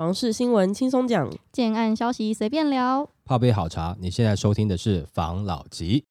房事新闻轻松讲，建案消息随便聊。泡杯好茶，你现在收听的是房老吉。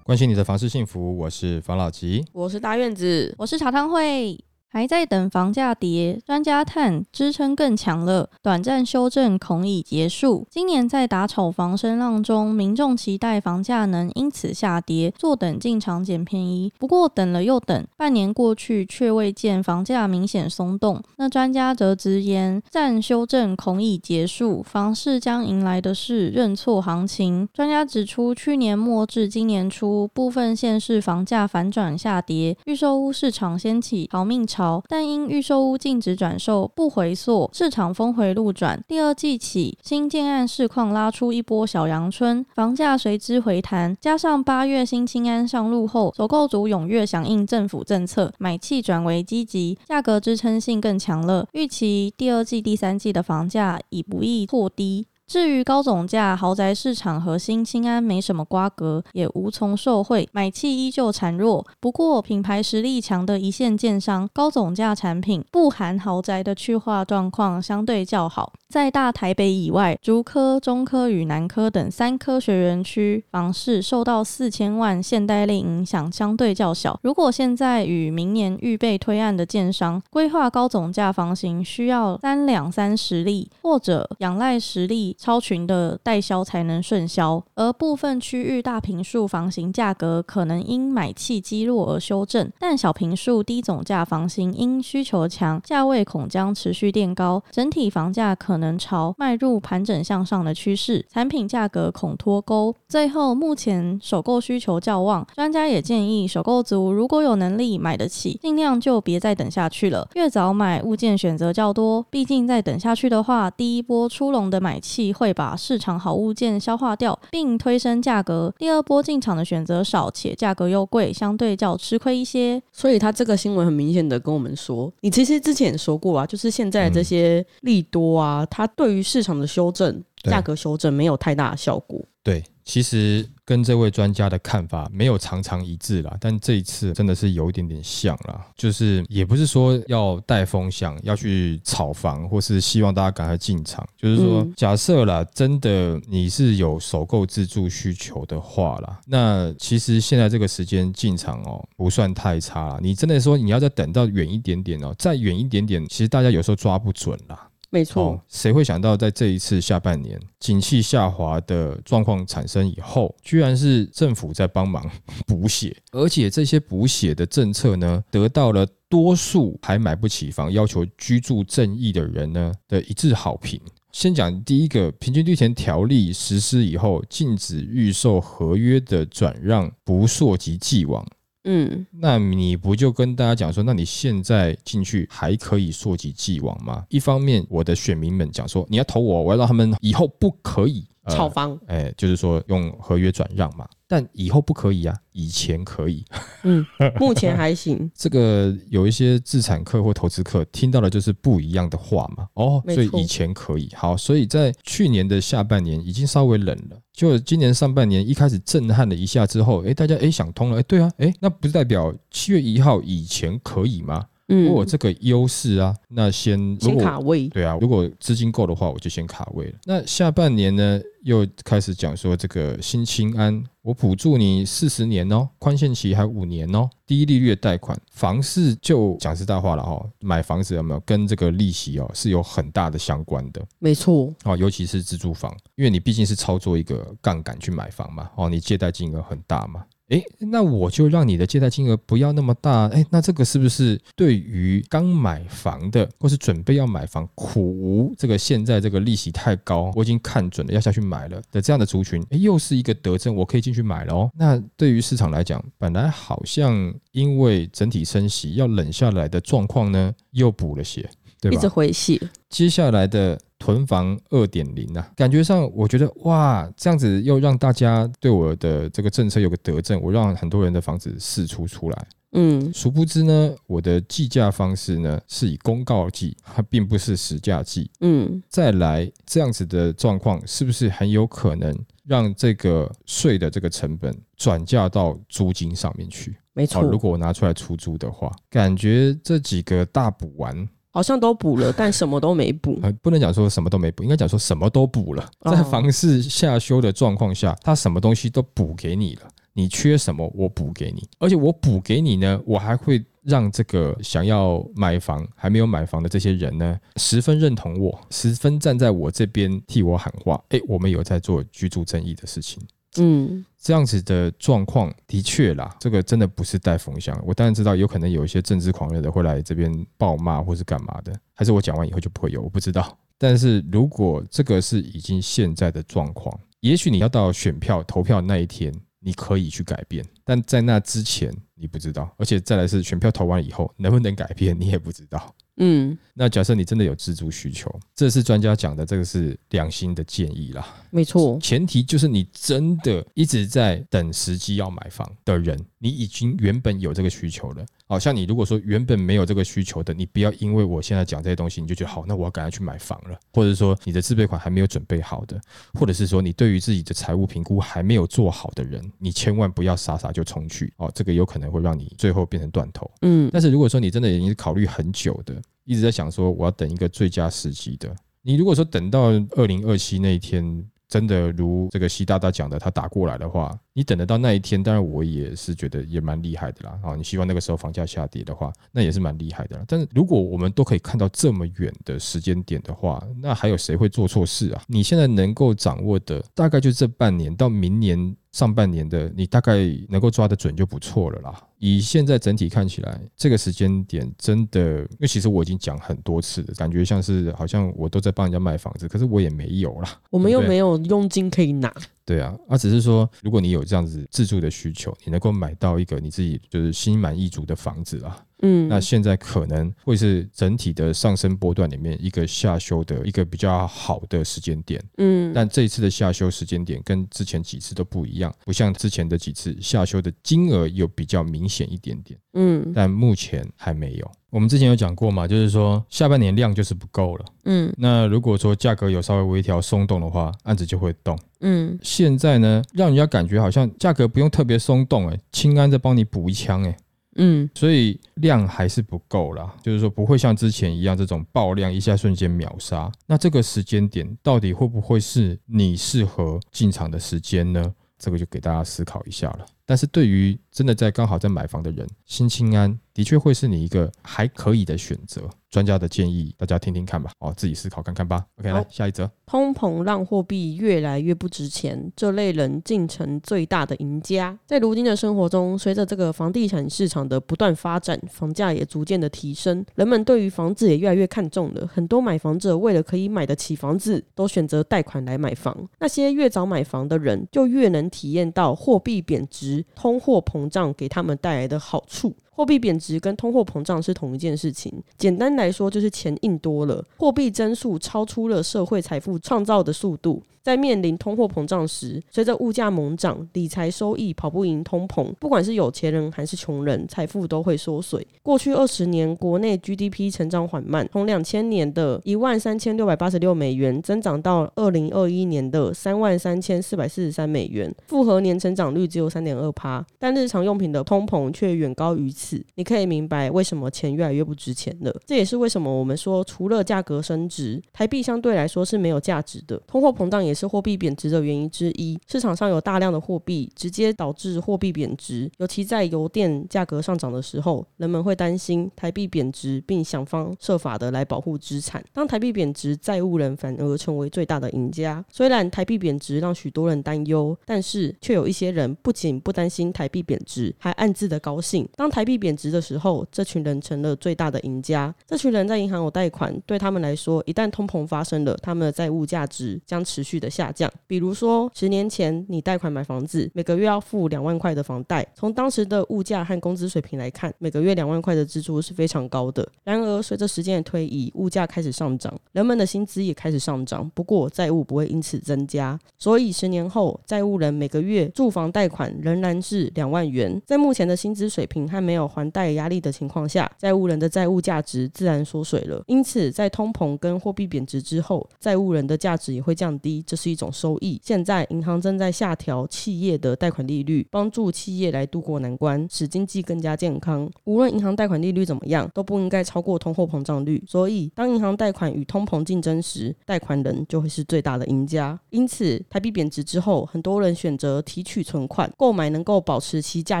关心你的房事幸福，我是房老吉。我是大院子，我是茶汤会。还在等房价跌，专家叹支撑更强了，短暂修正恐已结束。今年在打炒房声浪中，民众期待房价能因此下跌，坐等进场捡便宜。不过等了又等，半年过去却未见房价明显松动。那专家则直言，暂修正恐已结束，房市将迎来的是认错行情。专家指出，去年末至今年初，部分县市房价反转下跌，预售屋市场掀起逃命潮。但因预售屋禁止转售不回缩，市场峰回路转。第二季起，新建案市况拉出一波小阳春，房价随之回弹。加上八月新青安上路后，首购族踊跃响应政府政策，买气转为积极，价格支撑性更强了。预期第二季、第三季的房价已不易破低。至于高总价豪宅市场和新青安没什么瓜葛，也无从受惠，买气依旧孱弱。不过品牌实力强的一线建商，高总价产品不含豪宅的去化状况相对较好。在大台北以外，竹科、中科与南科等三科学园区房市受到四千万现代令影响相对较小。如果现在与明年预备推案的建商规划高总价房型，需要三两三实力，或者仰赖实力。超群的代销才能顺销，而部分区域大平数房型价格可能因买气积弱而修正，但小平数低总价房型因需求强，价位恐将持续垫高，整体房价可能朝迈入盘整向上的趋势，产品价格恐脱钩。最后，目前首购需求较旺，专家也建议首购族如果有能力买得起，尽量就别再等下去了，越早买物件选择较多，毕竟再等下去的话，第一波出笼的买气。会把市场好物件消化掉，并推升价格。第二波进场的选择少，且价格又贵，相对较吃亏一些。所以他这个新闻很明显的跟我们说，你其实之前也说过啊，就是现在这些利多啊，它对于市场的修正、价格修正没有太大的效果。对，其实跟这位专家的看法没有常常一致啦，但这一次真的是有一点点像啦，就是也不是说要带风向，要去炒房，或是希望大家赶快进场，就是说，假设啦，真的你是有首购自住需求的话啦，那其实现在这个时间进场哦，不算太差啦。你真的说你要再等到远一点点哦，再远一点点，其实大家有时候抓不准啦。没错，谁会想到在这一次下半年景气下滑的状况产生以后，居然是政府在帮忙补血，而且这些补血的政策呢，得到了多数还买不起房、要求居住正义的人呢的一致好评。先讲第一个，平均地权条例实施以后，禁止预售合约的转让不溯及既往。嗯，那你不就跟大家讲说，那你现在进去还可以溯及既往吗？一方面，我的选民们讲说，你要投我，我要让他们以后不可以炒房，哎，就是说用合约转让嘛。但以后不可以啊，以前可以。嗯，目前还行。这个有一些自产客或投资客听到的就是不一样的话嘛。哦，所以以前可以。好，所以在去年的下半年已经稍微冷了，就今年上半年一开始震撼了一下之后，哎，大家哎想通了，哎，对啊，哎，那不是代表七月一号以前可以吗？嗯，我这个优势啊，那先先卡位。对啊，如果资金够的话，我就先卡位了。那下半年呢，又开始讲说这个新青安，我补助你四十年哦，宽限期还五年哦，低利率贷款，房市就讲实大话了哈，买房子有没有跟这个利息哦是有很大的相关的。没错，哦，尤其是自住房，因为你毕竟是操作一个杠杆去买房嘛，哦，你借贷金额很大嘛。哎，那我就让你的借贷金额不要那么大。哎，那这个是不是对于刚买房的，或是准备要买房苦无这个现在这个利息太高，我已经看准了要下去买了的这样的族群，哎，又是一个得证，我可以进去买了哦。那对于市场来讲，本来好像因为整体升息要冷下来的状况呢，又补了些，对吧？一直回血。接下来的。囤房二点零啊，感觉上我觉得哇，这样子又让大家对我的这个政策有个得证，我让很多人的房子释出出来。嗯，殊不知呢，我的计价方式呢是以公告计，它并不是实价计。嗯，再来这样子的状况，是不是很有可能让这个税的这个成本转嫁到租金上面去。没错，如果我拿出来出租的话，感觉这几个大补完。好像都补了，但什么都没补。呃，不能讲说什么都没补，应该讲说什么都补了。在房市下修的状况下，他什么东西都补给你了。你缺什么，我补给你。而且我补给你呢，我还会让这个想要买房还没有买房的这些人呢，十分认同我，十分站在我这边替我喊话。哎，我们有在做居住正义的事情。嗯，这样子的状况的确啦，这个真的不是带风向。我当然知道，有可能有一些政治狂热的会来这边暴骂或是干嘛的，还是我讲完以后就不会有，我不知道。但是如果这个是已经现在的状况，也许你要到选票投票那一天，你可以去改变，但在那之前你不知道，而且再来是选票投完以后能不能改变，你也不知道。嗯，那假设你真的有自住需求，这是专家讲的，这个是良心的建议啦。没错，前提就是你真的一直在等时机要买房的人，你已经原本有这个需求了。好像你如果说原本没有这个需求的，你不要因为我现在讲这些东西，你就觉得好，那我要赶快去买房了。或者说你的自备款还没有准备好的，或者是说你对于自己的财务评估还没有做好的人，你千万不要傻傻就冲去哦，这个有可能会让你最后变成断头。嗯，但是如果说你真的已经考虑很久的。一直在想说，我要等一个最佳时机的。你如果说等到二零二七那一天，真的如这个习大大讲的，他打过来的话，你等得到那一天，当然我也是觉得也蛮厉害的啦。啊，你希望那个时候房价下跌的话，那也是蛮厉害的。但是如果我们都可以看到这么远的时间点的话，那还有谁会做错事啊？你现在能够掌握的，大概就这半年到明年。上半年的你大概能够抓得准就不错了啦。以现在整体看起来，这个时间点真的，因为其实我已经讲很多次了，感觉像是好像我都在帮人家卖房子，可是我也没有啦。我们又没有佣金可以拿。对啊，啊，只是说，如果你有这样子自住的需求，你能够买到一个你自己就是心满意足的房子啊，嗯，那现在可能会是整体的上升波段里面一个下修的一个比较好的时间点，嗯，但这一次的下修时间点跟之前几次都不一样，不像之前的几次下修的金额有比较明显一点点，嗯，但目前还没有。我们之前有讲过嘛，就是说下半年量就是不够了，嗯，那如果说价格有稍微微调松动的话，案子就会动，嗯，现在呢，让人家感觉好像价格不用特别松动，哎，清安在帮你补一枪，哎，嗯，所以量还是不够啦，就是说不会像之前一样这种爆量一下瞬间秒杀，那这个时间点到底会不会是你适合进场的时间呢？这个就给大家思考一下了。但是对于真的在刚好在买房的人，新清安的确会是你一个还可以的选择。专家的建议，大家听听看吧，哦，自己思考看看吧。OK，来下一则，通膨让货币越来越不值钱，这类人竟成最大的赢家。在如今的生活中，随着这个房地产市场的不断发展，房价也逐渐的提升，人们对于房子也越来越看重了。很多买房者为了可以买得起房子，都选择贷款来买房。那些越早买房的人，就越能体验到货币贬值、通货膨胀给他们带来的好处。货币贬值跟通货膨胀是同一件事情。简单来说，就是钱印多了，货币增速超出了社会财富创造的速度。在面临通货膨胀时，随着物价猛涨，理财收益跑不赢通膨。不管是有钱人还是穷人，财富都会缩水。过去二十年，国内 GDP 成长缓慢，从两千年的一万三千六百八十六美元增长到二零二一年的三万三千四百四十三美元，复合年成长率只有三点二趴。但日常用品的通膨却远高于此。你可以明白为什么钱越来越不值钱了。这也是为什么我们说，除了价格升值，台币相对来说是没有价值的。通货膨胀也。是货币贬值的原因之一。市场上有大量的货币，直接导致货币贬值。尤其在油电价格上涨的时候，人们会担心台币贬值，并想方设法的来保护资产。当台币贬值，债务人反而成为最大的赢家。虽然台币贬值让许多人担忧，但是却有一些人不仅不担心台币贬值，还暗自的高兴。当台币贬值的时候，这群人成了最大的赢家。这群人在银行有贷款，对他们来说，一旦通膨发生了，他们的债务价值将持续。的下降，比如说十年前你贷款买房子，每个月要付两万块的房贷，从当时的物价和工资水平来看，每个月两万块的支出是非常高的。然而随着时间的推移，物价开始上涨，人们的薪资也开始上涨，不过债务不会因此增加，所以十年后债务人每个月住房贷款仍然是两万元。在目前的薪资水平还没有还贷压力的情况下，债务人的债务价值自然缩水了。因此，在通膨跟货币贬值之后，债务人的价值也会降低，这是一种收益。现在，银行正在下调企业的贷款利率，帮助企业来渡过难关，使经济更加健康。无论银行贷款利率怎么样，都不应该超过通货膨胀率。所以，当银行贷款与通膨竞争时，贷款人就会是最大的赢家。因此，台币贬值之后，很多人选择提取存款，购买能够保持其价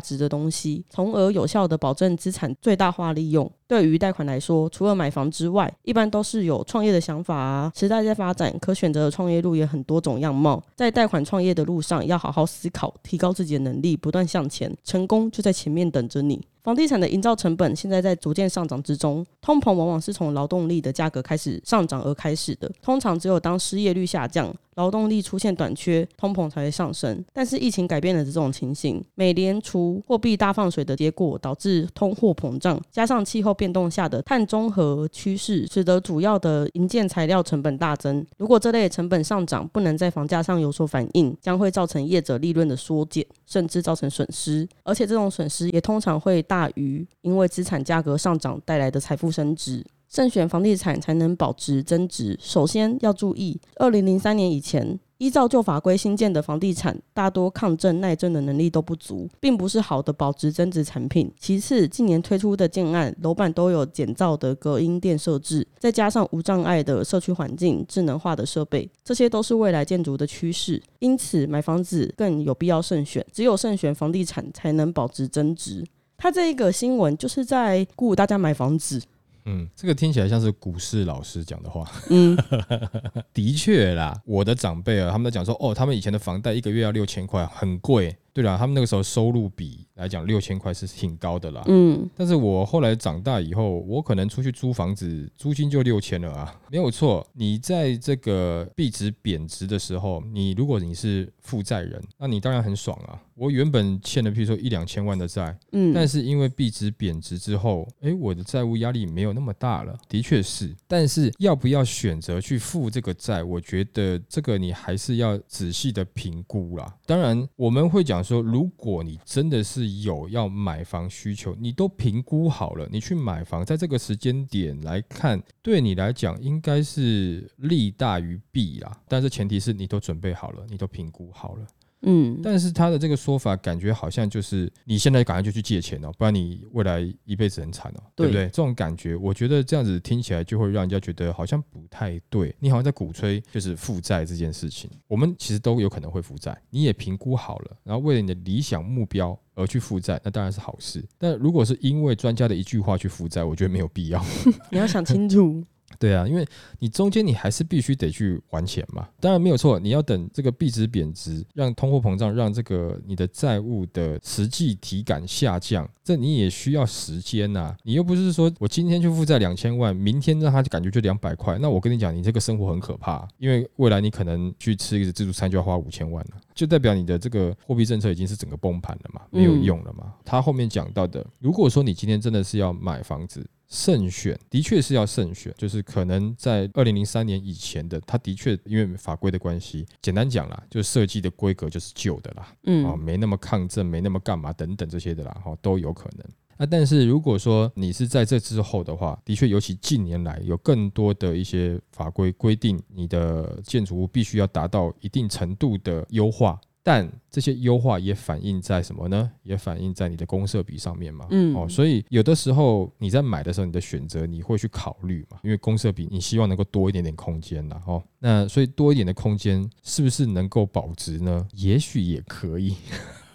值的东西，从而有效的的保证资产最大化利用。对于贷款来说，除了买房之外，一般都是有创业的想法啊。时代在发展，可选择的创业路也很多种样貌。在贷款创业的路上，要好好思考，提高自己的能力，不断向前，成功就在前面等着你。房地产的营造成本现在在逐渐上涨之中，通膨往往是从劳动力的价格开始上涨而开始的。通常只有当失业率下降。劳动力出现短缺，通膨才会上升。但是疫情改变了这种情形，美联储货币大放水的结果导致通货膨胀，加上气候变动下的碳中和趋势，使得主要的营建材料成本大增。如果这类成本上涨不能在房价上有所反映，将会造成业者利润的缩减，甚至造成损失。而且这种损失也通常会大于因为资产价格上涨带来的财富升值。慎选房地产才能保值增值。首先要注意，二零零三年以前依照旧法规新建的房地产，大多抗震耐震的能力都不足，并不是好的保值增值产品。其次，近年推出的建案楼板都有减噪的隔音垫设置，再加上无障碍的社区环境、智能化的设备，这些都是未来建筑的趋势。因此，买房子更有必要慎选。只有慎选房地产，才能保值增值。他这一个新闻就是在鼓舞大家买房子。嗯，这个听起来像是股市老师讲的话。嗯，的确啦，我的长辈啊，他们在讲说，哦，他们以前的房贷一个月要六千块，很贵。对了，他们那个时候收入比来讲六千块是挺高的啦。嗯，但是我后来长大以后，我可能出去租房子，租金就六千了啊，没有错。你在这个币值贬值的时候，你如果你是负债人，那你当然很爽啊。我原本欠的，譬如说一两千万的债，嗯，但是因为币值贬值之后，哎，我的债务压力没有那么大了，的确是。但是要不要选择去付这个债，我觉得这个你还是要仔细的评估啦。当然，我们会讲。说，如果你真的是有要买房需求，你都评估好了，你去买房，在这个时间点来看，对你来讲应该是利大于弊啦。但是前提是你都准备好了，你都评估好了。嗯，但是他的这个说法感觉好像就是你现在赶快就去借钱哦，不然你未来一辈子很惨哦，对不对？这种感觉，我觉得这样子听起来就会让人家觉得好像不太对。你好像在鼓吹就是负债这件事情，我们其实都有可能会负债，你也评估好了，然后为了你的理想目标而去负债，那当然是好事。但如果是因为专家的一句话去负债，我觉得没有必要。你要想清楚。对啊，因为你中间你还是必须得去还钱嘛，当然没有错，你要等这个币值贬值，让通货膨胀，让这个你的债务的实际体感下降，这你也需要时间呐。你又不是说我今天就负债两千万，明天让他就感觉就两百块，那我跟你讲，你这个生活很可怕，因为未来你可能去吃一个自助餐就要花五千万了，就代表你的这个货币政策已经是整个崩盘了嘛，没有用了嘛。他后面讲到的，如果说你今天真的是要买房子。慎选的确是要慎选，就是可能在二零零三年以前的，它的确因为法规的关系，简单讲啦，就是设计的规格就是旧的啦，嗯，啊，没那么抗震，没那么干嘛等等这些的啦，哈，都有可能。那但是如果说你是在这之后的话，的确，尤其近年来有更多的一些法规规定，你的建筑物必须要达到一定程度的优化。但这些优化也反映在什么呢？也反映在你的公设比上面嘛。嗯，哦，所以有的时候你在买的时候，你的选择你会去考虑嘛，因为公设比你希望能够多一点点空间呐。哦，那所以多一点的空间是不是能够保值呢？也许也可以。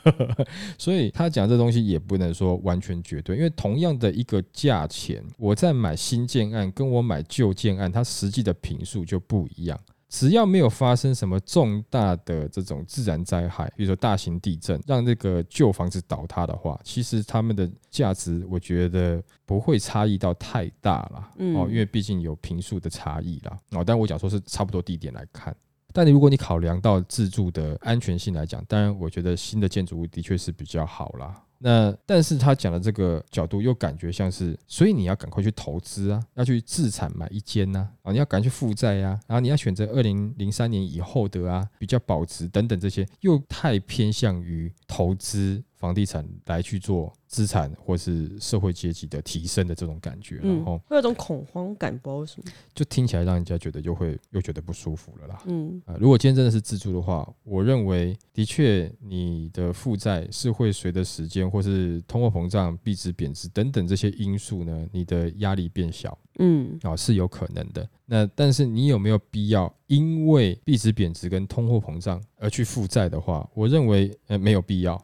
所以他讲这东西也不能说完全绝对，因为同样的一个价钱，我在买新建案跟我买旧建案，它实际的平数就不一样。只要没有发生什么重大的这种自然灾害，比如说大型地震，让这个旧房子倒塌的话，其实他们的价值我觉得不会差异到太大了。哦，因为毕竟有平数的差异啦。哦，但我讲说是差不多地点来看。但你如果你考量到自住的安全性来讲，当然我觉得新的建筑物的确是比较好啦。那但是他讲的这个角度又感觉像是，所以你要赶快去投资啊，要去自产买一间呐，啊，你要赶快去负债呀，然后你要选择二零零三年以后的啊，比较保值等等这些，又太偏向于投资。房地产来去做资产或是社会阶级的提升的这种感觉，然后会有种恐慌感，不知道为什么，就听起来让人家觉得又会又觉得不舒服了啦。嗯，啊，如果今天真的是自住的话，我认为的确你的负债是会随着时间或是通货膨胀、币值贬值等等这些因素呢，你的压力变小。嗯，啊，是有可能的。那但是你有没有必要因为币值贬值跟通货膨胀而去负债的话，我认为呃没有必要。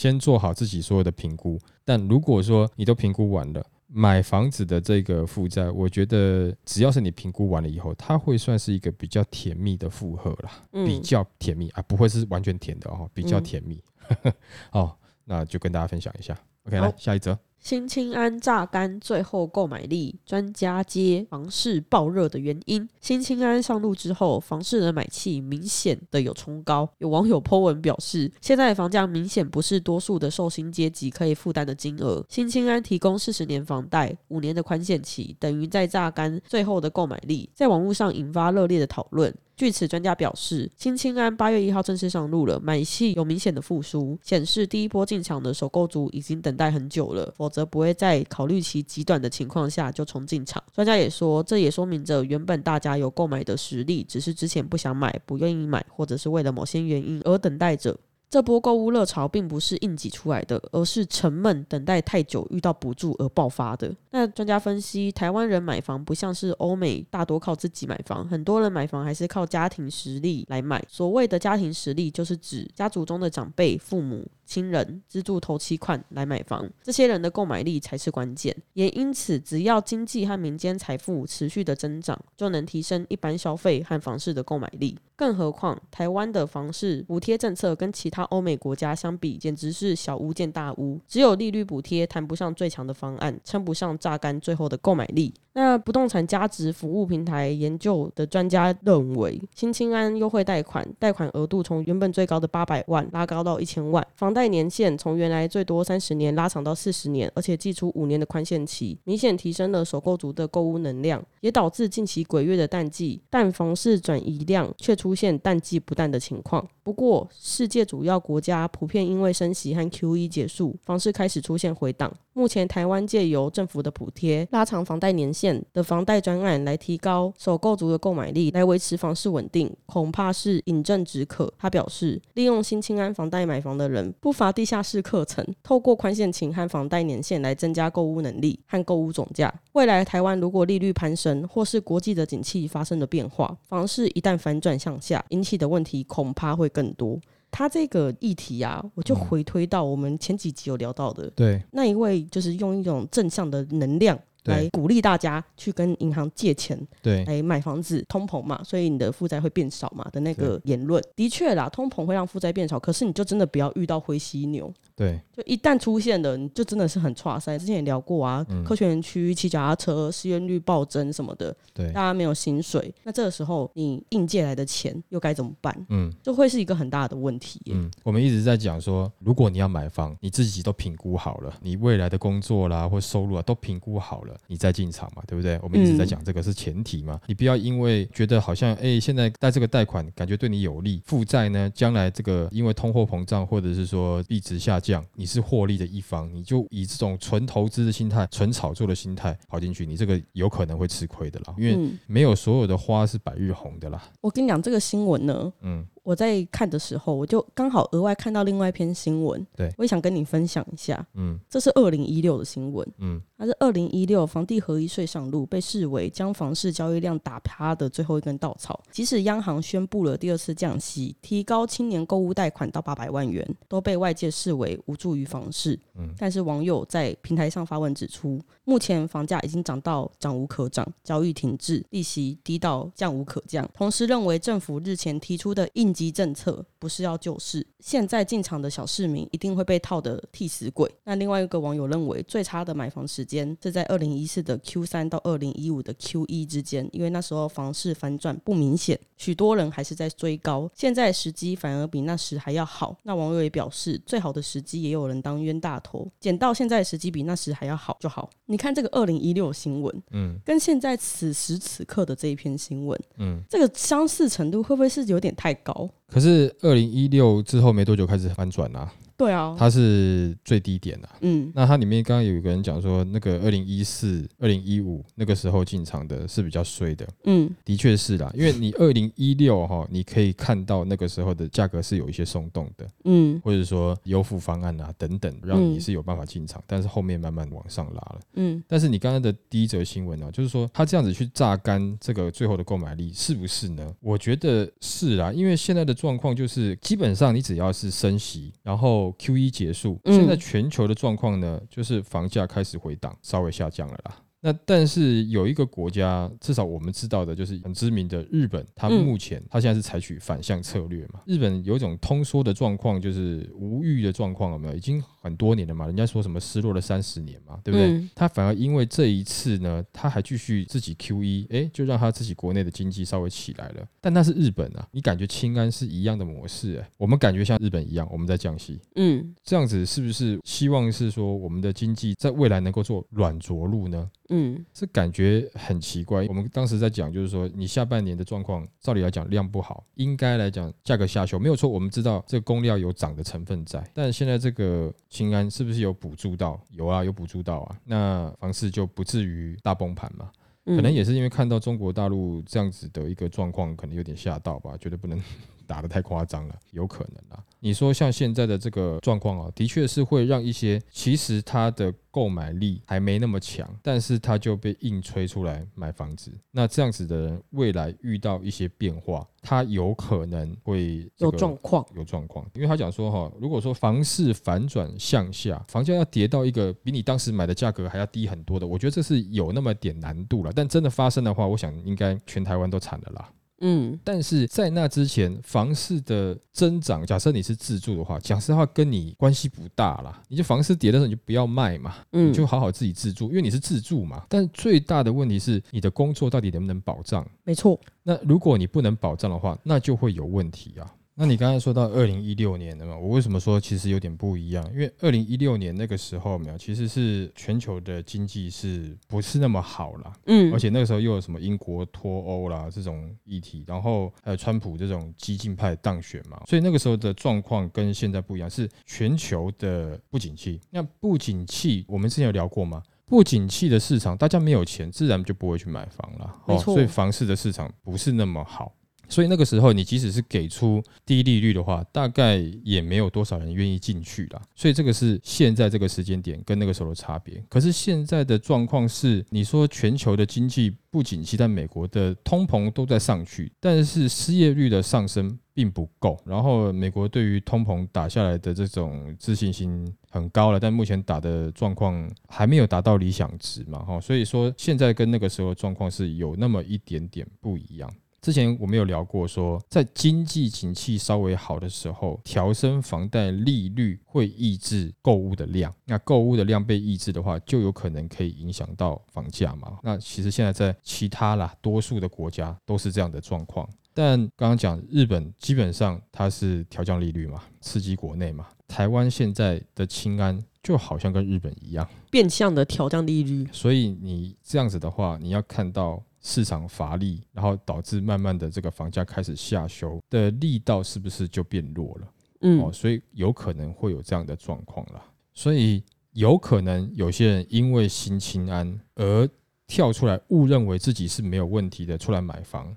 先做好自己所有的评估。但如果说你都评估完了，买房子的这个负债，我觉得只要是你评估完了以后，它会算是一个比较甜蜜的负荷啦，比较甜蜜啊，不会是完全甜的哦，比较甜蜜。哦，那就跟大家分享一下。OK，来下一则。新青安榨干最后购买力，专家揭房市爆热的原因。新青安上路之后，房市的买气明显的有冲高。有网友 po 文表示，现在房价明显不是多数的受薪阶级可以负担的金额。新青安提供四十年房贷，五年的宽限期，等于在榨干最后的购买力，在网络上引发热烈的讨论。据此，专家表示，新青安八月一号正式上路了，买气有明显的复苏，显示第一波进场的首购族已经等待很久了，否则不会在考虑其极短的情况下就冲进场。专家也说，这也说明着原本大家有购买的实力，只是之前不想买、不愿意买，或者是为了某些原因而等待着。这波购物热潮并不是应挤出来的，而是沉闷等待太久遇到补助而爆发的。那专家分析，台湾人买房不像是欧美大多靠自己买房，很多人买房还是靠家庭实力来买。所谓的家庭实力，就是指家族中的长辈、父母。亲人资助头期款来买房，这些人的购买力才是关键。也因此，只要经济和民间财富持续的增长，就能提升一般消费和房市的购买力。更何况，台湾的房市补贴政策跟其他欧美国家相比，简直是小巫见大巫。只有利率补贴谈不上最强的方案，称不上榨干最后的购买力。那不动产价值服务平台研究的专家认为，新青安优惠贷款贷款额度从原本最高的八百万拉高到一千万，房贷年限从原来最多三十年拉长到四十年，而且寄出五年的宽限期，明显提升了首购族的购物能量，也导致近期鬼月的淡季，但房市转移量却出现淡季不淡的情况。不过，世界主要国家普遍因为升息和 QE 结束，房市开始出现回档。目前，台湾借由政府的补贴、拉长房贷年限的房贷专案来提高首购族的购买力，来维持房市稳定，恐怕是饮鸩止渴。他表示，利用新青安房贷买房的人不乏地下室课程，透过宽限期和房贷年限来增加购物能力和购物总价。未来台湾如果利率攀升，或是国际的景气发生了变化，房市一旦反转向下，引起的问题恐怕会更多。他这个议题啊，我就回推到我们前几集有聊到的，对。那一位就是用一种正向的能量来鼓励大家去跟银行借钱，对，来买房子，通膨嘛，所以你的负债会变少嘛的那个言论，的确啦，通膨会让负债变少，可是你就真的不要遇到灰犀牛。对，就一旦出现了，你就真的是很差塞。之前也聊过啊，科学园区骑脚踏车失业率暴增什么的，对，大家没有薪水，那这个时候你硬借来的钱又该怎么办？嗯，就会是一个很大的问题。嗯，我们一直在讲说，如果你要买房，你自己都评估好了，你未来的工作啦或收入啊都评估好了，你再进场嘛，对不对？我们一直在讲这个是前提嘛，你不要因为觉得好像哎现在贷这个贷款感觉对你有利，负债呢将来这个因为通货膨胀或者是说币值下降。你是获利的一方，你就以这种纯投资的心态、纯炒作的心态跑进去，你这个有可能会吃亏的啦，因为没有所有的花是百日红的啦。我跟你讲这个新闻呢，嗯。我在看的时候，我就刚好额外看到另外一篇新闻，对我也想跟你分享一下。嗯，这是二零一六的新闻，嗯，它是二零一六房地合一税上路，被视为将房市交易量打趴的最后一根稻草。即使央行宣布了第二次降息，提高青年购物贷款到八百万元，都被外界视为无助于房市。嗯，但是网友在平台上发文指出，目前房价已经涨到涨无可涨，交易停滞，利息低到降无可降。同时认为政府日前提出的应急政策不是要救市。现在进场的小市民一定会被套的替死鬼。那另外一个网友认为，最差的买房时间是在二零一四的 Q 三到二零一五的 Q 一之间，因为那时候房市反转不明显，许多人还是在追高。现在时机反而比那时还要好。那网友也表示，最好的时机也有人当冤大头，捡到现在时机比那时还要好就好。你看这个二零一六新闻，嗯，跟现在此时此刻的这一篇新闻，嗯，这个相似程度会不会是有点太高？可是二零一六之后没多久开始反转啊。对啊，它是最低点啊。嗯，那它里面刚刚有一个人讲说，那个二零一四、二零一五那个时候进场的是比较衰的。嗯，的确是啦，因为你二零一六哈，你可以看到那个时候的价格是有一些松动的。嗯，或者说优付方案啊等等，让你是有办法进场，但是后面慢慢往上拉了。嗯，但是你刚刚的第一则新闻呢，就是说他这样子去榨干这个最后的购买力，是不是呢？我觉得是啦，因为现在的状况就是基本上你只要是升息，然后 Q 一结束，现在全球的状况呢，就是房价开始回档，稍微下降了啦。那但是有一个国家，至少我们知道的就是很知名的日本，它目前它现在是采取反向策略嘛。日本有一种通缩的状况，就是无欲的状况，有没有？已经很多年了嘛。人家说什么失落了三十年嘛，对不对？他反而因为这一次呢，他还继续自己 Q E，哎，就让他自己国内的经济稍微起来了。但那是日本啊，你感觉清安是一样的模式哎，我们感觉像日本一样，我们在降息，嗯，这样子是不是希望是说我们的经济在未来能够做软着陆呢？嗯，这感觉很奇怪。我们当时在讲，就是说你下半年的状况，照理来讲量不好，应该来讲价格下修没有错。我们知道这个供料有涨的成分在，但现在这个清安是不是有补助到？有啊，有补助到啊。那房市就不至于大崩盘嘛？可能也是因为看到中国大陆这样子的一个状况，可能有点吓到吧，觉得不能。打得太夸张了，有可能啊。你说像现在的这个状况啊，的确是会让一些其实他的购买力还没那么强，但是他就被硬吹出来买房子。那这样子的人，未来遇到一些变化，他有可能会有状况，有状况。因为他讲说哈，如果说房市反转向下，房价要跌到一个比你当时买的价格还要低很多的，我觉得这是有那么点难度了。但真的发生的话，我想应该全台湾都惨了啦。嗯，但是在那之前，房市的增长，假设你是自住的话，讲实话跟你关系不大啦。你就房市跌的时候，你就不要卖嘛，嗯，就好好自己自住，因为你是自住嘛。但最大的问题是，你的工作到底能不能保障？没错。那如果你不能保障的话，那就会有问题啊。那你刚才说到二零一六年的嘛，我为什么说其实有点不一样？因为二零一六年那个时候没有，其实是全球的经济是不是那么好了？嗯，而且那个时候又有什么英国脱欧啦这种议题，然后还有川普这种激进派当选嘛，所以那个时候的状况跟现在不一样，是全球的不景气。那不景气，我们之前有聊过吗？不景气的市场，大家没有钱，自然就不会去买房了。哦，所以房市的市场不是那么好。所以那个时候，你即使是给出低利率的话，大概也没有多少人愿意进去啦。所以这个是现在这个时间点跟那个时候的差别。可是现在的状况是，你说全球的经济不景气，但美国的通膨都在上去，但是失业率的上升并不够。然后美国对于通膨打下来的这种自信心很高了，但目前打的状况还没有达到理想值嘛？哈，所以说现在跟那个时候状况是有那么一点点不一样。之前我们有聊过，说在经济景气稍微好的时候，调升房贷利率会抑制购物的量。那购物的量被抑制的话，就有可能可以影响到房价嘛？那其实现在在其他啦，多数的国家都是这样的状况。但刚刚讲日本，基本上它是调降利率嘛，刺激国内嘛。台湾现在的清安就好像跟日本一样，变相的调降利率。所以你这样子的话，你要看到。市场乏力，然后导致慢慢的这个房价开始下修的力道是不是就变弱了？嗯，哦，所以有可能会有这样的状况啦。所以有可能有些人因为心清安而跳出来误认为自己是没有问题的出来买房，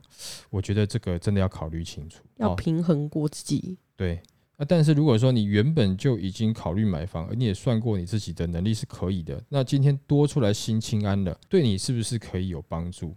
我觉得这个真的要考虑清楚，要平衡过自己。对，那，但是如果说你原本就已经考虑买房，而你也算过你自己的能力是可以的，那今天多出来新清安了，对你是不是可以有帮助？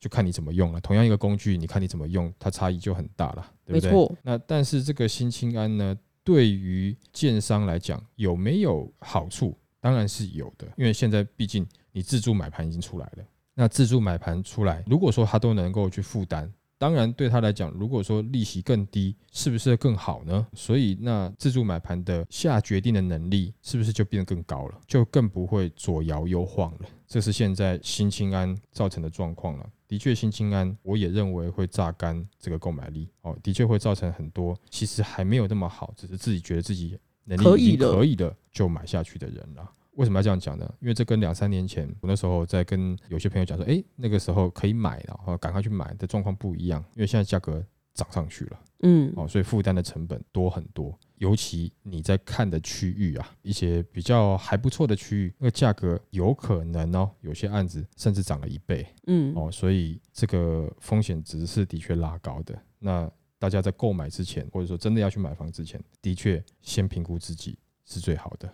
就看你怎么用了。同样一个工具，你看你怎么用，它差异就很大了，对不对？那但是这个新清安呢，对于建商来讲有没有好处？当然是有的，因为现在毕竟你自助买盘已经出来了。那自助买盘出来，如果说他都能够去负担，当然对他来讲，如果说利息更低，是不是更好呢？所以那自助买盘的下决定的能力是不是就变得更高了？就更不会左摇右晃了。这是现在新青安造成的状况了。的确，新青安我也认为会榨干这个购买力哦，的确会造成很多其实还没有那么好，只是自己觉得自己能力已经可以的就买下去的人了。为什么要这样讲呢？因为这跟两三年前我那时候在跟有些朋友讲说，哎，那个时候可以买了，哦，赶快去买的状况不一样，因为现在价格涨上去了，嗯，哦，所以负担的成本多很多。尤其你在看的区域啊，一些比较还不错的区域，那个价格有可能哦，有些案子甚至涨了一倍，嗯，哦，所以这个风险值是的确拉高的。那大家在购买之前，或者说真的要去买房之前，的确先评估自己是最好的。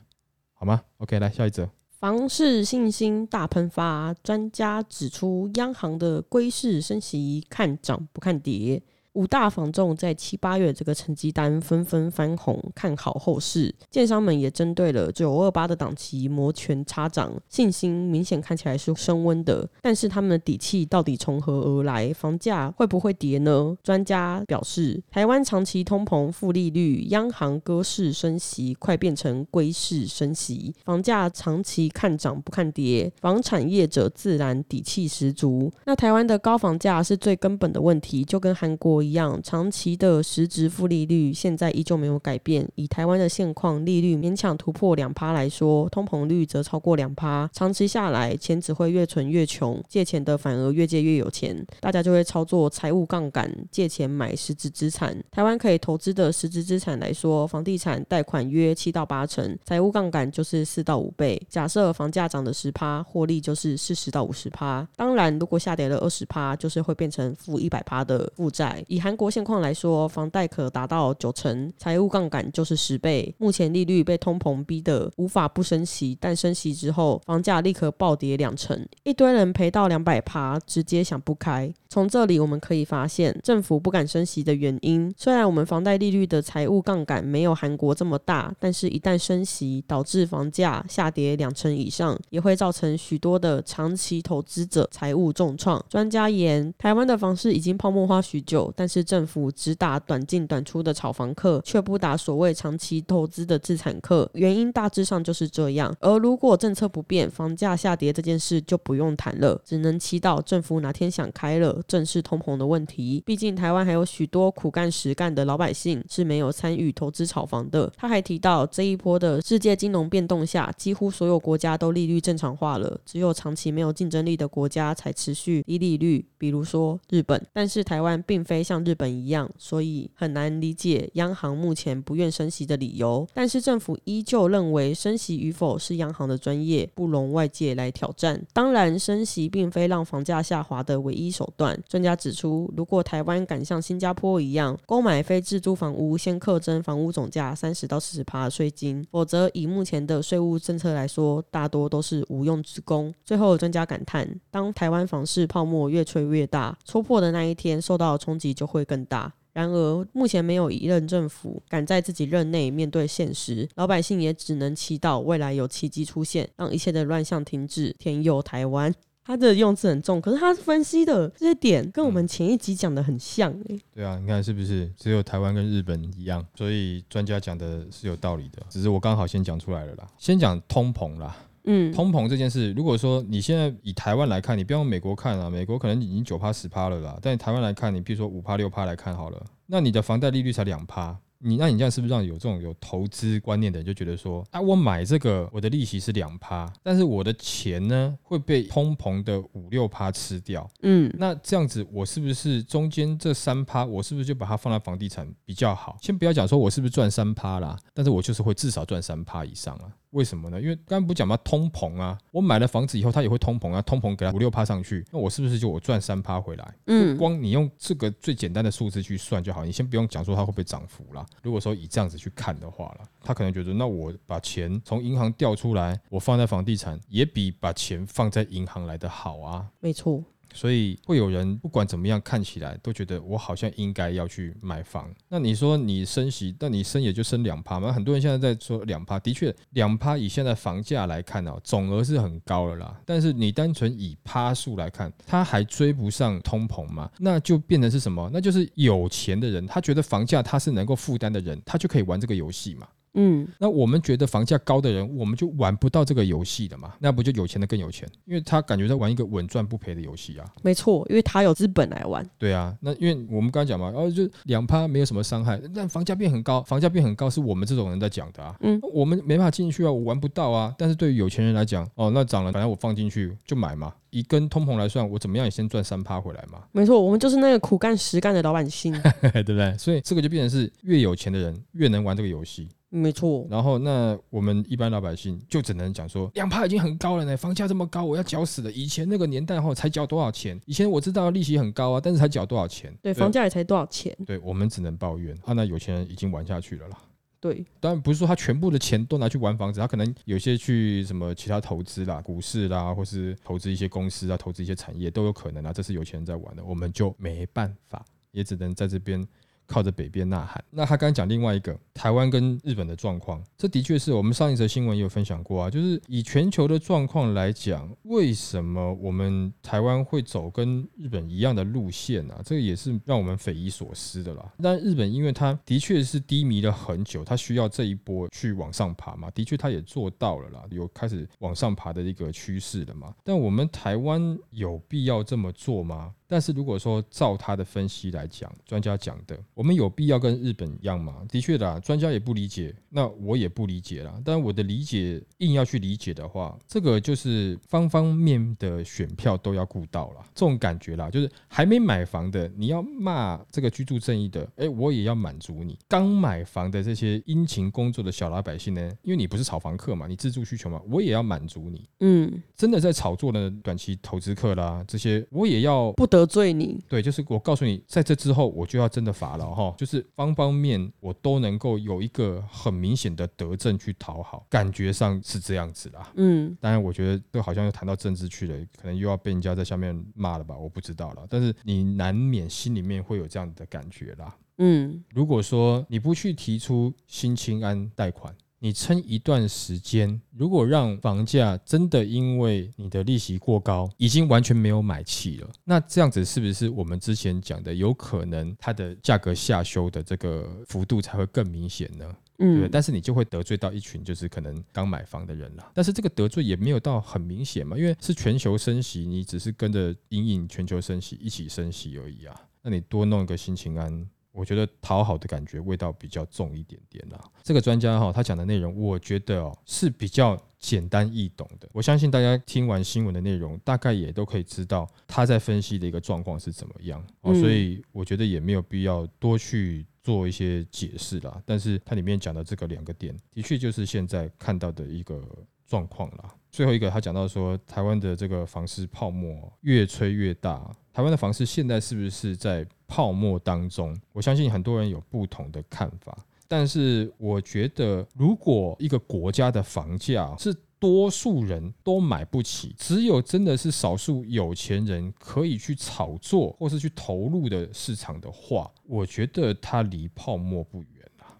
好吗？OK，来下一则。房市信心大喷发，专家指出，央行的归市升息，看涨不看跌。五大房仲在七八月这个成绩单纷纷翻红，看好后市。建商们也针对了九二八的档期摩拳擦掌，信心明显看起来是升温的。但是他们的底气到底从何而来？房价会不会跌呢？专家表示，台湾长期通膨、负利率，央行鸽市升息，快变成龟式升息，房价长期看涨不看跌，房产业者自然底气十足。那台湾的高房价是最根本的问题，就跟韩国。一样，长期的实质负利率现在依旧没有改变。以台湾的现况，利率勉强突破两趴来说，通膨率则超过两趴。长期下来，钱只会越存越穷，借钱的反而越借越有钱。大家就会操作财务杠杆，借钱买实质资产。台湾可以投资的实质资产来说，房地产贷款约七到八成，财务杠杆就是四到五倍。假设房价涨的十趴，获利就是四十到五十趴。当然，如果下跌了二十趴，就是会变成负一百趴的负债。以韩国现况来说，房贷可达到九成，财务杠杆就是十倍。目前利率被通膨逼得无法不升息，但升息之后，房价立刻暴跌两成，一堆人赔到两百趴，直接想不开。从这里我们可以发现，政府不敢升息的原因。虽然我们房贷利率的财务杠杆没有韩国这么大，但是一旦升息，导致房价下跌两成以上，也会造成许多的长期投资者财务重创。专家言，台湾的房市已经泡沫化许久，但但是政府只打短进短出的炒房客，却不打所谓长期投资的资产客，原因大致上就是这样。而如果政策不变，房价下跌这件事就不用谈了，只能祈祷政府哪天想开了，正视通膨的问题。毕竟台湾还有许多苦干实干的老百姓是没有参与投资炒房的。他还提到，这一波的世界金融变动下，几乎所有国家都利率正常化了，只有长期没有竞争力的国家才持续低利率，比如说日本。但是台湾并非像像日本一样，所以很难理解央行目前不愿升息的理由。但是政府依旧认为升息与否是央行的专业，不容外界来挑战。当然，升息并非让房价下滑的唯一手段。专家指出，如果台湾敢像新加坡一样购买非自住房屋，先课征房屋总价三十到四十趴的税金，否则以目前的税务政策来说，大多都是无用之功。最后，专家感叹：当台湾房市泡沫越吹越大，戳破的那一天，受到冲击就。会更大。然而，目前没有一任政府敢在自己任内面对现实，老百姓也只能祈祷未来有奇迹出现，让一切的乱象停止，天佑台湾。他的用字很重，可是他分析的这些点跟我们前一集讲的很像诶。对啊，你看是不是？只有台湾跟日本一样，所以专家讲的是有道理的。只是我刚好先讲出来了啦，先讲通膨啦。嗯，通膨这件事，如果说你现在以台湾来看，你不要用美国看啊，美国可能已经九趴十趴了啦。但台湾来看，你比如说五趴六趴来看好了，那你的房贷利率才两趴。你那你这样是不是让有这种有投资观念的人就觉得说，啊，我买这个我的利息是两趴，但是我的钱呢会被通膨的五六趴吃掉，嗯，那这样子我是不是中间这三趴，我是不是就把它放在房地产比较好？先不要讲说我是不是赚三趴啦，但是我就是会至少赚三趴以上啊。为什么呢？因为刚刚不讲嘛？通膨啊，我买了房子以后，它也会通膨啊，通膨给它五六趴上去，那我是不是就我赚三趴回来？嗯，光你用这个最简单的数字去算就好，你先不用讲说它会不会涨幅啦。如果说以这样子去看的话啦，他可能觉得那我把钱从银行调出来，我放在房地产，也比把钱放在银行来的好啊。没错。所以会有人不管怎么样看起来都觉得我好像应该要去买房。那你说你升息，那你升也就升两趴嘛？很多人现在在说两趴，的确两趴以现在房价来看哦，总额是很高了啦。但是你单纯以趴数来看，它还追不上通膨嘛？那就变成是什么？那就是有钱的人，他觉得房价他是能够负担的人，他就可以玩这个游戏嘛。嗯，那我们觉得房价高的人，我们就玩不到这个游戏的嘛？那不就有钱的更有钱？因为他感觉在玩一个稳赚不赔的游戏啊。没错，因为他有资本来玩。对啊，那因为我们刚刚讲嘛，然后就两趴没有什么伤害，但房价变很高，房价变很高是我们这种人在讲的啊。嗯，我们没办法进去啊，我玩不到啊。但是对于有钱人来讲，哦，那涨了，反正我放进去就买嘛。以跟通膨来算，我怎么样也先赚三趴回来嘛。没错，我们就是那个苦干实干的老百姓。对不对？所以这个就变成是越有钱的人越能玩这个游戏。没错，然后那我们一般老百姓就只能讲说，两趴已经很高了呢，房价这么高，我要缴死了。以前那个年代后才缴多少钱？以前我知道利息很高啊，但是才缴多少钱？对，房价也才多少钱？对我们只能抱怨啊。那有钱人已经玩下去了啦。对，当然不是说他全部的钱都拿去玩房子，他可能有些去什么其他投资啦、股市啦，或是投资一些公司啊、投资一些产业都有可能啊。这是有钱人在玩的，我们就没办法，也只能在这边。靠着北边呐喊。那他刚刚讲另外一个台湾跟日本的状况，这的确是我们上一则新闻也有分享过啊。就是以全球的状况来讲，为什么我们台湾会走跟日本一样的路线呢？这个也是让我们匪夷所思的啦。但日本因为它的确是低迷了很久，它需要这一波去往上爬嘛，的确它也做到了啦，有开始往上爬的一个趋势了嘛。但我们台湾有必要这么做吗？但是如果说照他的分析来讲，专家讲的，我们有必要跟日本一样吗？的确啦，专家也不理解，那我也不理解啦。但我的理解，硬要去理解的话，这个就是方方面的选票都要顾到了，这种感觉啦，就是还没买房的，你要骂这个居住正义的，哎，我也要满足你；刚买房的这些殷勤工作的小老百姓呢，因为你不是炒房客嘛，你自住需求嘛，我也要满足你。嗯，真的在炒作的短期投资客啦，这些我也要不得罪你。对，就是我告诉你，在这之后我就要真的罚了哈，就是方方面我都能够有一个很明显的德政去讨好，感觉上是这样子啦。嗯，当然，我觉得这好像又谈到政治去了，可能又要被人家在下面骂了吧？我不知道了。但是你难免心里面会有这样的感觉啦。嗯，如果说你不去提出新清安贷款，你撑一段时间，如果让房价真的因为你的利息过高，已经完全没有买气了，那这样子是不是我们之前讲的，有可能它的价格下修的这个幅度才会更明显呢？嗯对？嗯，但是你就会得罪到一群就是可能刚买房的人了。但是这个得罪也没有到很明显嘛，因为是全球升息，你只是跟着隐隐全球升息一起升息而已啊。那你多弄一个新情安。我觉得讨好的感觉味道比较重一点点啦。这个专家哈，他讲的内容，我觉得哦是比较简单易懂的。我相信大家听完新闻的内容，大概也都可以知道他在分析的一个状况是怎么样哦。嗯所以我觉得也没有必要多去做一些解释啦。但是它里面讲的这个两个点，的确就是现在看到的一个状况啦。最后一个，他讲到说，台湾的这个房市泡沫越吹越大。台湾的房市现在是不是在泡沫当中？我相信很多人有不同的看法，但是我觉得，如果一个国家的房价是多数人都买不起，只有真的是少数有钱人可以去炒作或是去投入的市场的话，我觉得它离泡沫不远。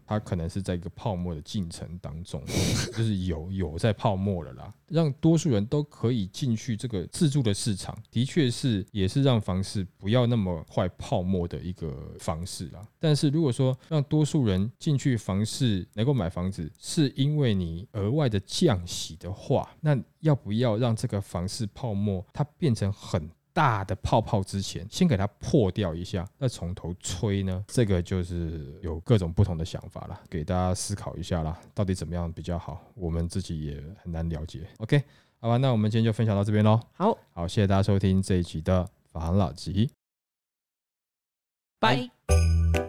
它可能是在一个泡沫的进程当中，就是有有在泡沫了啦，让多数人都可以进去这个自住的市场，的确是也是让房市不要那么快泡沫的一个方式啦。但是如果说让多数人进去房市能够买房子，是因为你额外的降息的话，那要不要让这个房市泡沫它变成很大的泡泡之前，先给它破掉一下，再从头吹呢？这个就是有各种不同的想法了，给大家思考一下啦，到底怎么样比较好？我们自己也很难了解。OK，好吧，那我们今天就分享到这边喽。好，好，谢谢大家收听这一集的法航老吉。拜。